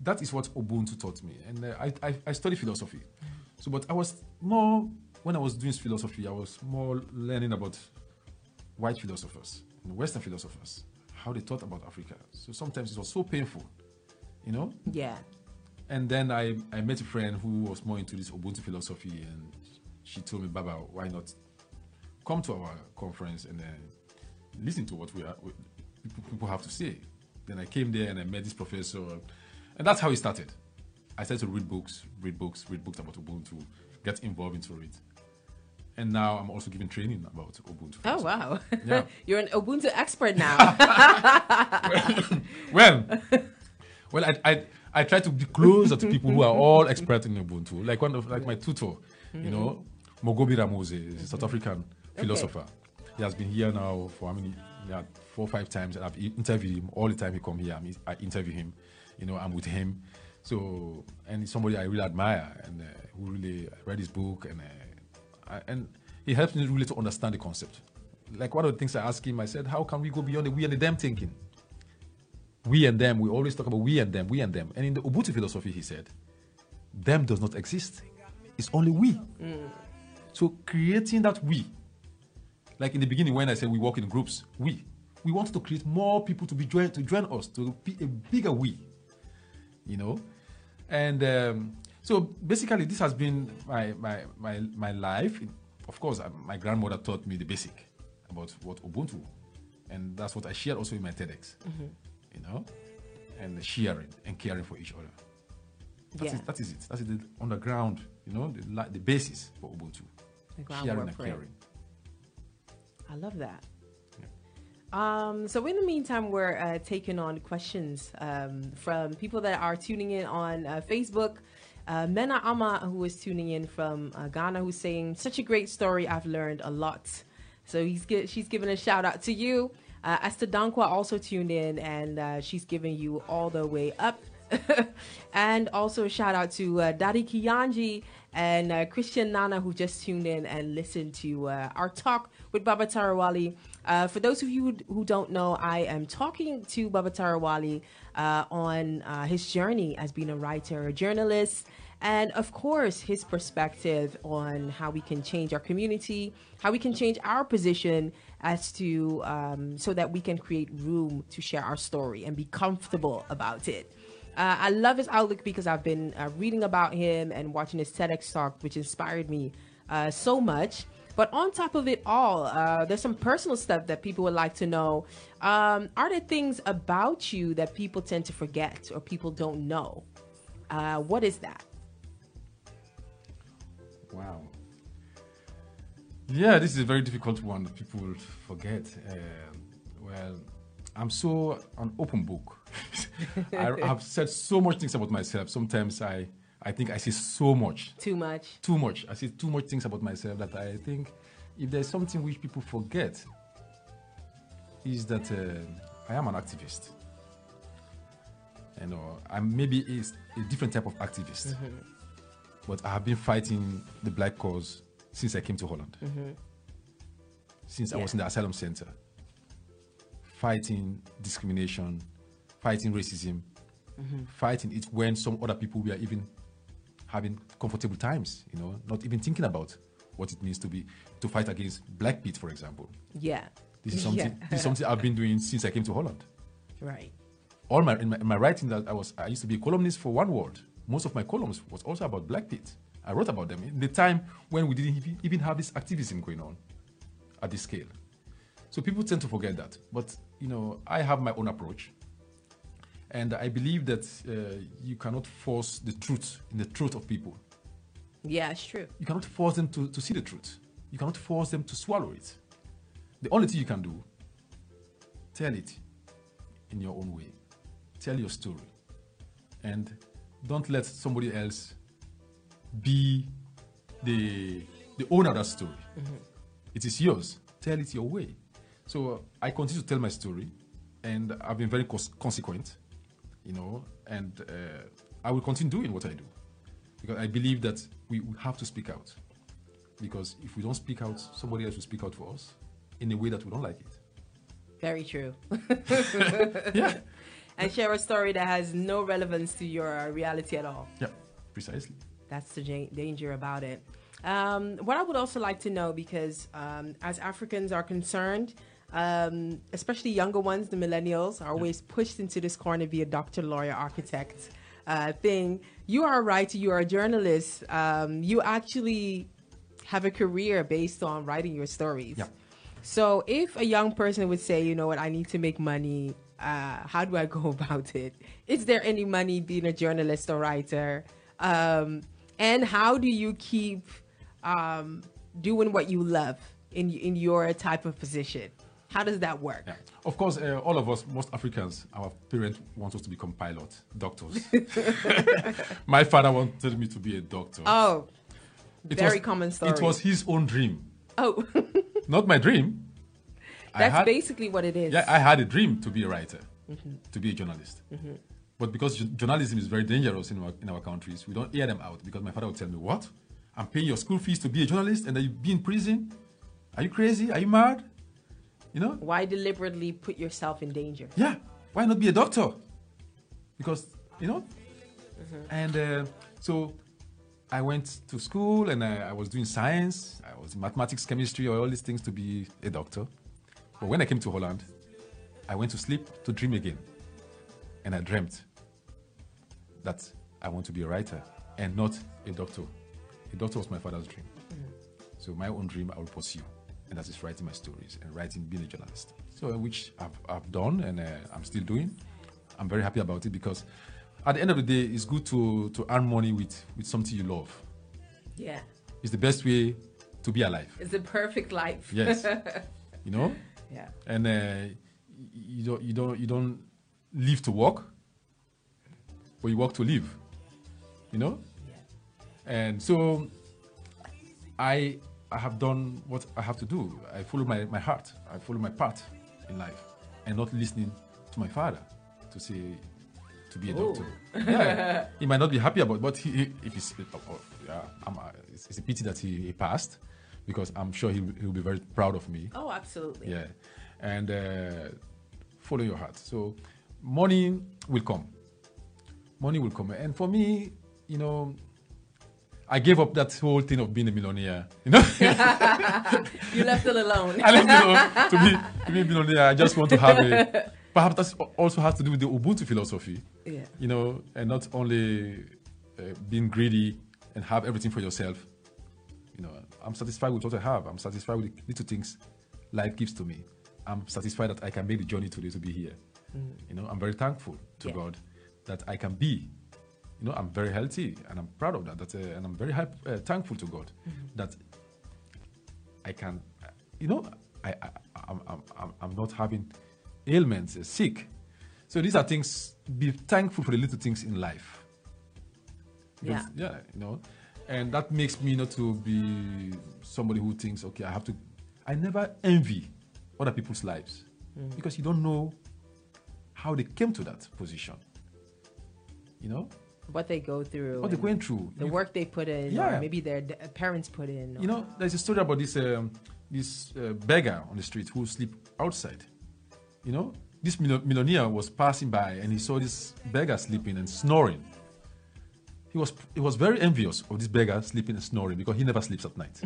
that is what Ubuntu taught me, and uh, I, I I studied philosophy. So, but I was more when I was doing philosophy, I was more learning about white philosophers, Western philosophers, how they thought about Africa. So sometimes it was so painful, you know. Yeah. And then I, I met a friend who was more into this Ubuntu philosophy, and she told me, Babah, why not come to our conference and then listen to what we are, people, have to say. Then I came there and I met this professor, and that's how it started. I started to read books, read books, read books about Ubuntu, get involved into it. And now I'm also giving training about Ubuntu. Oh wow! Yeah. You're an Ubuntu expert now. well, well, I, I I try to be closer to people who are all expert in Ubuntu. Like one of like my tutor, you hmm. know, Mogobe Ramose, South African philosopher. He has been here now for how many? Yeah, four or five times, I've interviewed him all the time. He come here, I, I interview him. You know, I'm with him. So, and he's somebody I really admire, and uh, who really read his book, and uh, I, and he helps me really to understand the concept. Like one of the things I asked him, I said, "How can we go beyond the we and the them thinking?" we and them, we always talk about we and them, we and them. And in the Ubuntu philosophy, he said, them does not exist. It's only we. So creating that we, like in the beginning when I said we work in groups, we, we want to create more people to be join to join us to be a bigger we, you know, and um, so basically this has been my my my my life. Of course, my grandmother taught me the basic about what Ubuntu, and that's what I shared also in my TEDx you know, and sharing and caring for each other. That's Yeah. it, that is it. That is the underground, you know, the, the basis for Ubuntu. The Sharing and caring. I love that. Um, so in the meantime, we're uh, taking on questions um, from people that are tuning in on uh, Facebook. Uh, Mena Ama, who is tuning in from uh, Ghana, who's saying, "Such a great story. I've learned a lot." So he's she's giving a shout out to you. Uh, Esther Dankwa also tuned in, and uh, she's giving you all the way up. and also a shout out to uh, Daddy and uh, Christian Nana who just tuned in and listened to our talk with Babah Tarawally. Uh, for those of you who, don't know, I am talking to Babah Tarawally uh, on uh, his journey as being a writer, a journalist, and of course his perspective on how we can change our community, how we can change our position as to um, so that we can create room to share our story and be comfortable about it. Uh, I love his outlook because I've been uh, reading about him and watching his TEDx talk, which inspired me uh, so much. But on top of it all, uh, there's some personal stuff that people would like to know. Um, are there things about you that people tend to forget or people don't know? Uh, what is that? Wow. Yeah, this is a very difficult one that people forget. Um, well, I'm so an open book. I have said so much things about myself. Sometimes I, I think I see so much, Too much. too much. I see too much things about myself that I think if there's something which people forget, is that uh, I am an activist. You know, I'm maybe is a different type of activist, mm-hmm. but I have been fighting the black cause since I came to Holland. Mm-hmm. Since I was in the asylum center, fighting discrimination, fighting racism, mm-hmm. fighting it when some other people were even having comfortable times, you know, not even thinking about what it means to be to fight against black Pete, for example. Yeah. This is something. Yeah. This is something I've been doing since I came to Holland. Right. All my in, my in my writing that I was I used to be a columnist for One World. Most of my columns was also about black Pete. I wrote about them in the time when we didn't even have this activism going on at this scale. So people tend to forget that. But you know, I have my own approach, and I believe that uh, you cannot force the truth in the truth of people. Yeah, it's true. You cannot force them to, to see the truth. You cannot force them to swallow it. The only thing you can do tell it in your own way. Tell your story. And don't let somebody else be the, the owner of that story. Mm-hmm. It is yours. Tell it your way. So I continue to tell my story, and I've been very cons- consequent, you know, and uh, I will continue doing what I do because I believe that we, we have to speak out. Because if we don't speak out, somebody else will speak out for us in a way that we don't like it. Very true. yeah. And share a story that has no relevance to your reality at all. Yeah, precisely. That's the danger about it. Um, what I would also like to know, because um, as Africans are concerned, um, especially younger ones, the millennials, are always pushed into this corner to be a doctor, lawyer, architect uh, thing. You are a writer, you are a journalist. Um, you actually have a career based on writing your stories. Yeah. So if a young person would say, you know what, I need to make money, uh, how do I go about it? Is there any money being a journalist or writer? Um, and how do you keep um, doing what you love in in your type of position? How does that work? Yeah. Of course, uh, all of us, most Africans, our parents want us to become pilots, doctors. My father wanted me to be a doctor. Oh, it very was, common story. It was his own dream. Oh, not my dream. That's had, basically what it is. Yeah, I had a dream to be a writer, mm-hmm. to be a journalist. Mm-hmm. But because journalism is very dangerous in our, in our countries, we don't hear them out because my father would tell me, What? I'm paying your school fees to be a journalist and then you be in prison? Are you crazy? Are you mad? You know? Why deliberately put yourself in danger? Yeah. Why not be a doctor? Because, you know? Mm-hmm. And uh, so I went to school and I, I, was doing science. I was in mathematics, chemistry, all these things to be a doctor. But when I came to Holland, I went to sleep to dream again. And I dreamt that I want to be a writer and not a doctor. A doctor was my father's dream. Mm-hmm. So my own dream I will pursue. And that is writing my stories and writing, being a journalist. So which I've, I've done and uh, I'm still doing. I'm very happy about it because at the end of the day, it's good to, to earn money with, with something you love. Yeah. It's the best way to be alive. It's the perfect life. Yes. you know? Yeah. And uh, you don't you don't you don't live to work, but you work to live. You know? Yeah. And so I I have done what I have to do. I follow my, my heart. I follow my path in life and not listening to my father to say to be a Ooh. doctor. yeah, he might not be happy about, but he, he, if he's, uh, yeah, uh, it's, it's, a pity that he, he, passed because I'm sure he will be very proud of me. Oh, absolutely. Yeah, and uh, follow your heart. So money will come. Money will come, and for me, you know, I gave up that whole thing of being a millionaire. You know, you left it alone. I left it alone to be to be a millionaire. I just want to have a perhaps that also has to do with the Ubuntu philosophy. Yeah. You know, and not only uh, being greedy and have everything for yourself. You know, I'm satisfied with what I have. I'm satisfied with the little things life gives to me. I'm satisfied that I can make the journey today to be here. Mm. You know, I'm very thankful to yeah. God that I can be. You know, I'm very healthy and I'm proud of that. That uh, and I'm very uh, thankful to God mm-hmm. that I can. You know, I, I I'm, I'm, I'm not having ailments, uh, sick. So these are things, be thankful for the little things in life. Because, yeah. Yeah, you know. And that makes me not to be somebody who thinks, okay, I have to. I never envy other people's lives mm. because you don't know how they came to that position. You know? What they go through. What they're going through. The work they put in, yeah. maybe their parents put in. You know, there's a story about this um, this uh, beggar on the street who sleep outside you know, this millionaire was passing by and he saw this beggar sleeping and snoring. He was he was very envious of this beggar sleeping and snoring because he never sleeps at night,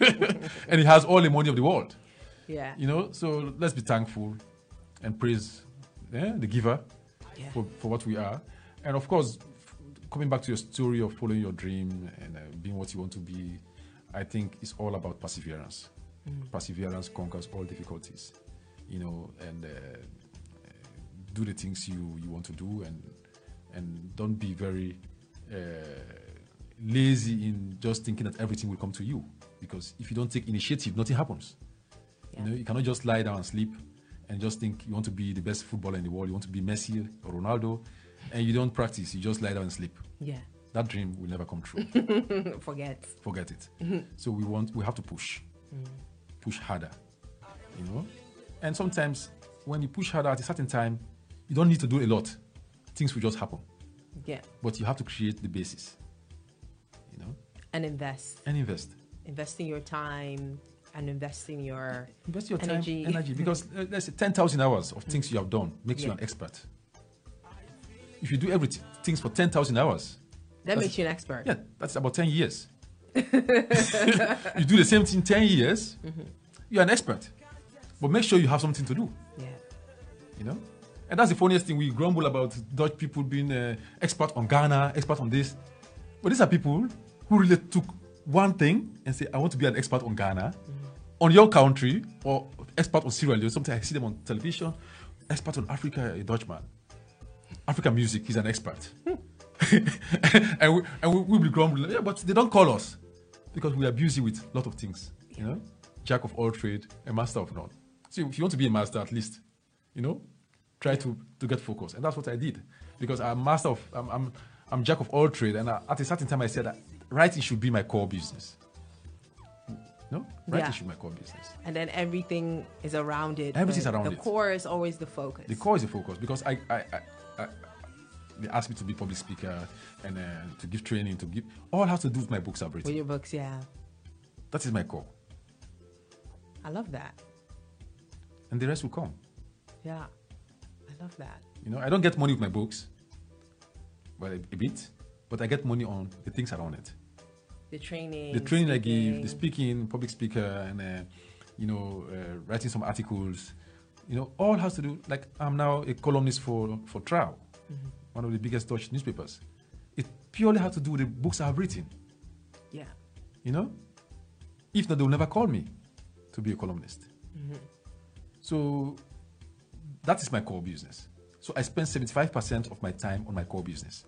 and he has all the money of the world. Yeah, you know. So let's be thankful and praise yeah, the giver yeah. for, for what we are, and of course, coming back to your story of following your dream and uh, being what you want to be, I think it's all about perseverance. Mm. Perseverance conquers all difficulties you know, and uh, do the things you, you want to do and and don't be very uh, lazy in just thinking that everything will come to you because if you don't take initiative nothing happens yeah. you know you cannot just lie down and sleep and just think you want to be the best footballer in the world, you want to be Messi or Ronaldo, and you don't practice, you just lie down and sleep. Yeah. That dream will never come true. Forget. Forget it. So we want we have to push. Push harder. You know? And sometimes when you push harder at a certain time, you don't need to do a lot. Things will just happen. Yeah. But you have to create the basis. You know? And invest. And invest. Investing your time and investing your Invest your energy. time, energy, because uh, let's say ten thousand hours of things you have done makes you an expert. If you do everything things for ten thousand hours, that makes you an expert. yeah, that's about ten years. you do the same thing ten years, you're an expert. But make sure you have something to do. Yeah. You know, and that's the funniest thing. We grumble about Dutch people being uh, expert on Ghana, expert on this, but these are people who really took one thing and say, "I want to be an expert on Ghana, on your country, or expert on Sierra Leone." Sometimes I see them on television, expert on Africa, a Dutchman, African music. He's an expert, hmm. and we, and we, we'll be grumbling, yeah, but they don't call us because we are busy with a lot of things. You know, jack of all trade, a master of none. So if you want to be a master, at least, you know, try to, to get focused. And that's what I did. Because I'm master of, I'm, I'm, I'm jack of all trade. And I, at a certain time, I said that writing should be my core business. No? Writing Yeah. should be my core business. And then everything is around it. Everything's around the it. core is always the focus. The core is the focus because I, I, I, I they asked me to be public speaker and uh, to give training, to give all has to do with my books I've With written. your books, yeah. That is my core. I love that. And the rest will come. Yeah. I love that. You know, I don't get money with my books, well, a, a bit, but I get money on the things around it. The training. the training I give, the speaking. speaking, public speaker, and uh, you know, uh, writing some articles, you know, all has to do. Like I'm now a columnist for for Trouw, mm-hmm. one of the biggest Dutch newspapers. It purely has to do with the books I've written. Yeah. You know, if not, they'll never call me to be a columnist. Mm-hmm. So that is my core business. So I spend 75% of my time on my core business.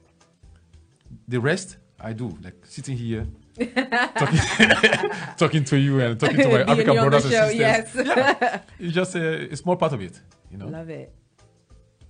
The rest I do, like sitting here, talking, talking to you and talking to my Being African brothers and sisters. yes. Yeah, it's just a, a small part of it, you know. Love it.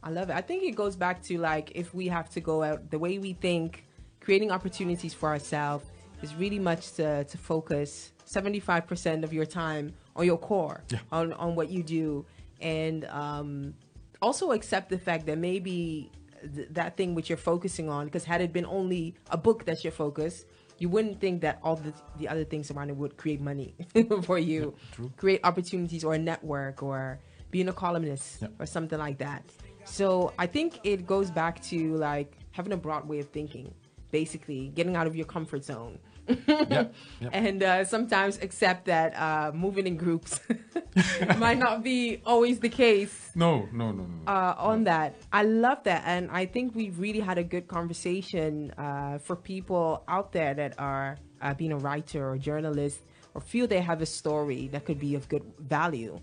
I love it. I think it goes back to like if we have to go out the way we think, creating opportunities for ourselves is really much to, to focus 75% of your time on your core, Yeah. on, on what you do. And um, also accept the fact that maybe th- that thing which you're focusing on, because had it been only a book that's your focus, you wouldn't think that all the, the other things around it would create money for you, true. create opportunities or a network or being a columnist or something like that. So I think it goes back to like having a broad way of thinking, basically getting out of your comfort zone. Yeah, yeah. And uh, sometimes accept that uh, moving in groups might not be always the case No, no, no, no. uh, on that. I love that, and I think we really had a good conversation uh, for people out there that are uh, being a writer or journalist or feel they have a story that could be of good value.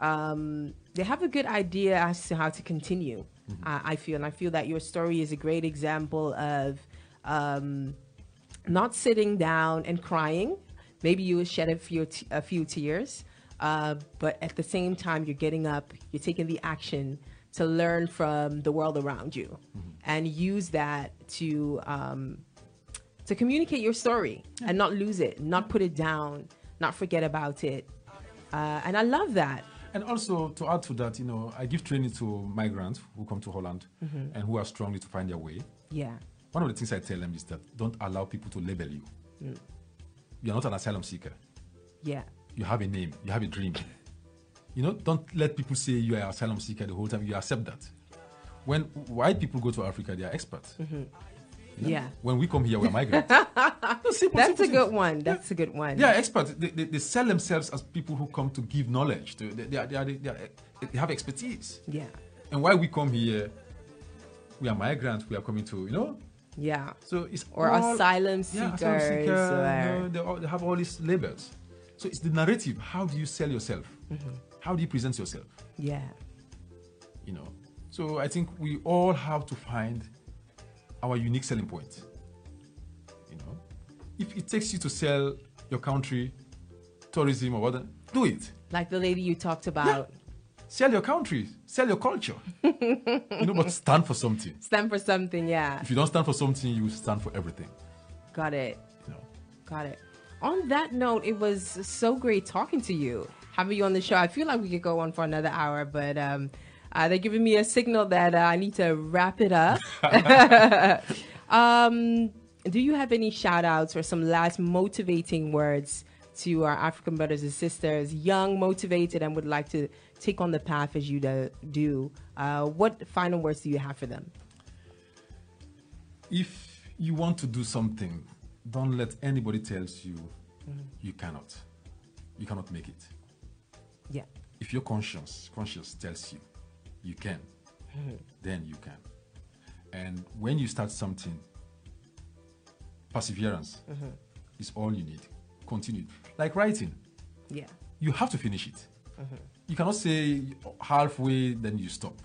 Um, they have a good idea as to how to continue. Uh, I feel, and I feel that your story is a great example of. Um, not sitting down and crying. Maybe you will shed a few t- a few tears, uh, but at the same time, you're getting up, you're taking the action to learn from the world around you, and use that to um, to communicate your story and not lose it, not put it down, not forget about it. Uh, and I love that. And also to add to that, you know, I give training to migrants who come to Holland and who are struggling to find their way. Yeah, One of the things I tell them is that don't allow people to label you. Mm. You're not an asylum seeker. yeah, You have a name. You have a dream. You know, don't let people say you are an asylum seeker the whole time. You accept that. When white people go to Africa, they are experts. Mm-hmm. You know? yeah. When we come here, we're migrants. No, simple, That's simple a good things. one. That's a good one. They are experts. They, they, they sell themselves as people who come to give knowledge. To, they, they, are, they, are, they, are, they have expertise. yeah, And why we come here, we are migrants. We are coming to, you know. Yeah. So it's Or all, asylum yeah, seekers. asylum seeker, you know, they, all, they have all these labels. So it's the narrative. How do you sell yourself? Mm-hmm. How do you present yourself? yeah. You know. So I think we all have to find our unique selling point. You know, if it takes you to sell your country, tourism or whatever, do it. like the lady you talked about. Sell your country, sell your culture. you know, but stand for something. Stand for something, yeah. If you don't stand for something, you stand for everything. Got it. You know. Got it. On that note, it was so great talking to you, having you on the show. I feel like we could go on for another hour, but um, uh, they're giving me a signal that uh, I need to wrap it up. um, do you have any shout outs or some last motivating words to our African brothers and sisters, young, motivated, and would like to take on the path as you do? Uh, what final words do you have for them? If you want to do something, don't let anybody tells you mm-hmm. you cannot. You cannot make it. Yeah. If your conscience conscience tells you you can, mm-hmm. then you can. And when you start something, perseverance mm-hmm. is all you need. Continue. Like writing. Yeah. You have to finish it. Mm-hmm. You cannot say halfway, then you stop.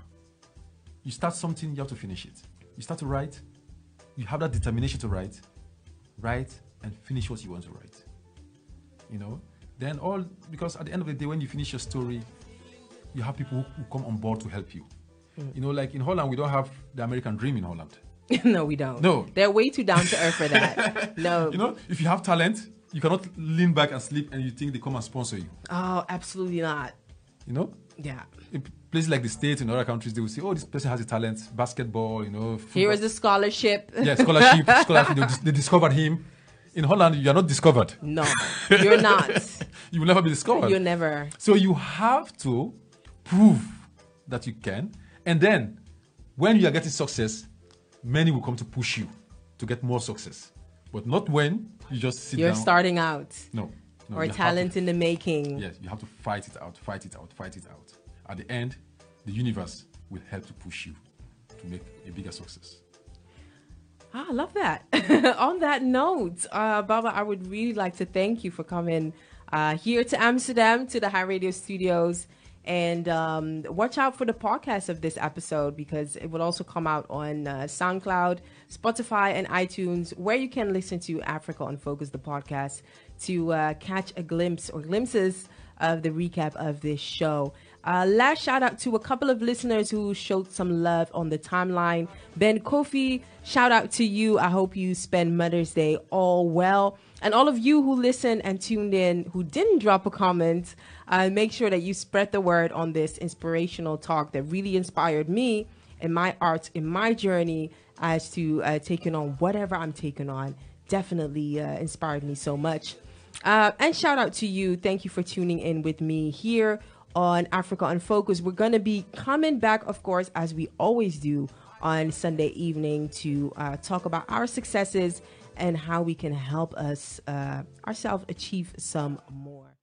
You start something, you have to finish it. You start to write, you have that determination to write, write and finish what you want to write. You know? Then all, because at the end of the day, when you finish your story, you have people who, who come on board to help you. Mm. You know, like in Holland, we don't have the American dream in Holland. no, we don't. No. They're way too down to earth for that. no. You know, if you have talent, you cannot lean back and sleep and you think they come and sponsor you. Oh, absolutely not. You know? Yeah. In places like the States and other countries, they will say, oh, this person has a talent, basketball, you know. Football. Here is the scholarship. Yeah, scholarship. scholarship. They, they discovered him. In Holland, you are not discovered. No, you're not. you will never be discovered. You'll never. So you have to prove that you can. And then, when you are getting success, many will come to push you to get more success. But not when you just sit You're down. starting out. No. no or talent to, in the making. Yes, you have to fight it out, fight it out, fight it out. At the end, the universe will help to push you to make a bigger success. Ah, I love that. On that note, uh, Babah, I would really like to thank you for coming uh, here to Amsterdam to the High Radio Studios and um, watch out for the podcast of this episode because it will also come out on uh, SoundCloud, Spotify, and iTunes, where you can listen to Africa on Focus, the podcast, to uh, catch a glimpse or glimpses of the recap of this show. Uh, last shout out to a couple of listeners who showed some love on the timeline. Ben Kofi, shout out to you. I hope you spend Mother's Day all well. And all of you who listened and tuned in who didn't drop a comment, uh, make sure that you spread the word on this inspirational talk that really inspired me in my arts, in my journey as to uh, taking on whatever I'm taking on. Definitely uh, inspired me so much. Uh, and shout out to you. Thank you for tuning in with me here on Africa Unfocused. We're going to be coming back, of course, as we always do on Sunday evening to uh, talk about our successes and how we can help us uh, ourselves achieve some more.